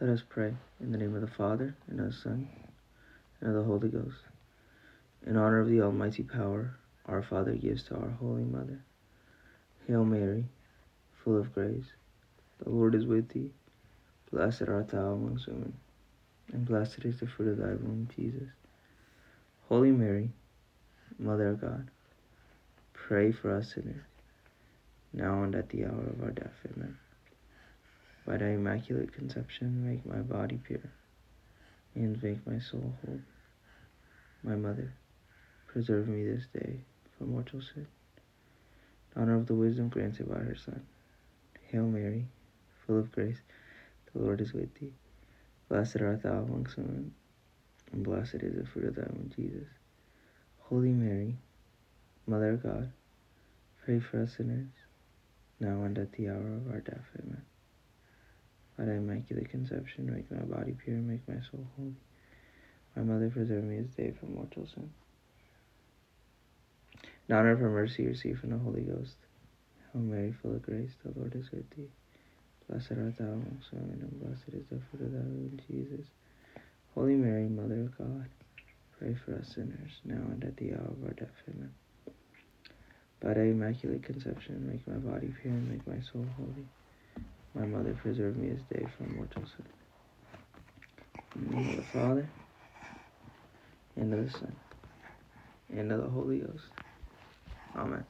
Let us pray in the name of the Father, and of the Son, and of the Holy Ghost. In honor of the Almighty power, our Father gives to our Holy Mother. Hail Mary, full of grace, the Lord is with thee. Blessed art thou amongst women, and blessed is the fruit of thy womb, Jesus. Holy Mary, Mother of God, pray for us sinners, now and at the hour of our death. Amen. By thy immaculate conception, make my body pure, and make my soul whole. My Mother, preserve me this day from mortal sin. In honor of the wisdom granted by her Son. Hail Mary, full of grace, the Lord is with thee. Blessed art thou amongst women, and blessed is the fruit of thy womb, Jesus. Holy Mary, Mother of God, pray for us sinners, now and at the hour of our death. Amen. Thy immaculate conception, make my body pure, and make my soul holy. My Mother, preserve me this day from mortal sin. In honor of her mercy, receive from the Holy Ghost. Hail Mary, full of grace, the Lord is with thee. Blessed art thou amongst women, and blessed is the fruit of thy womb, Jesus. Holy Mary, Mother of God, pray for us sinners, now and at the hour of our death. Amen. By thy immaculate conception, make my body pure, and make my soul holy. My Mother, preserved me this day from mortal sin. In the name of the Father, and of the Son, and of the Holy Ghost. Amen.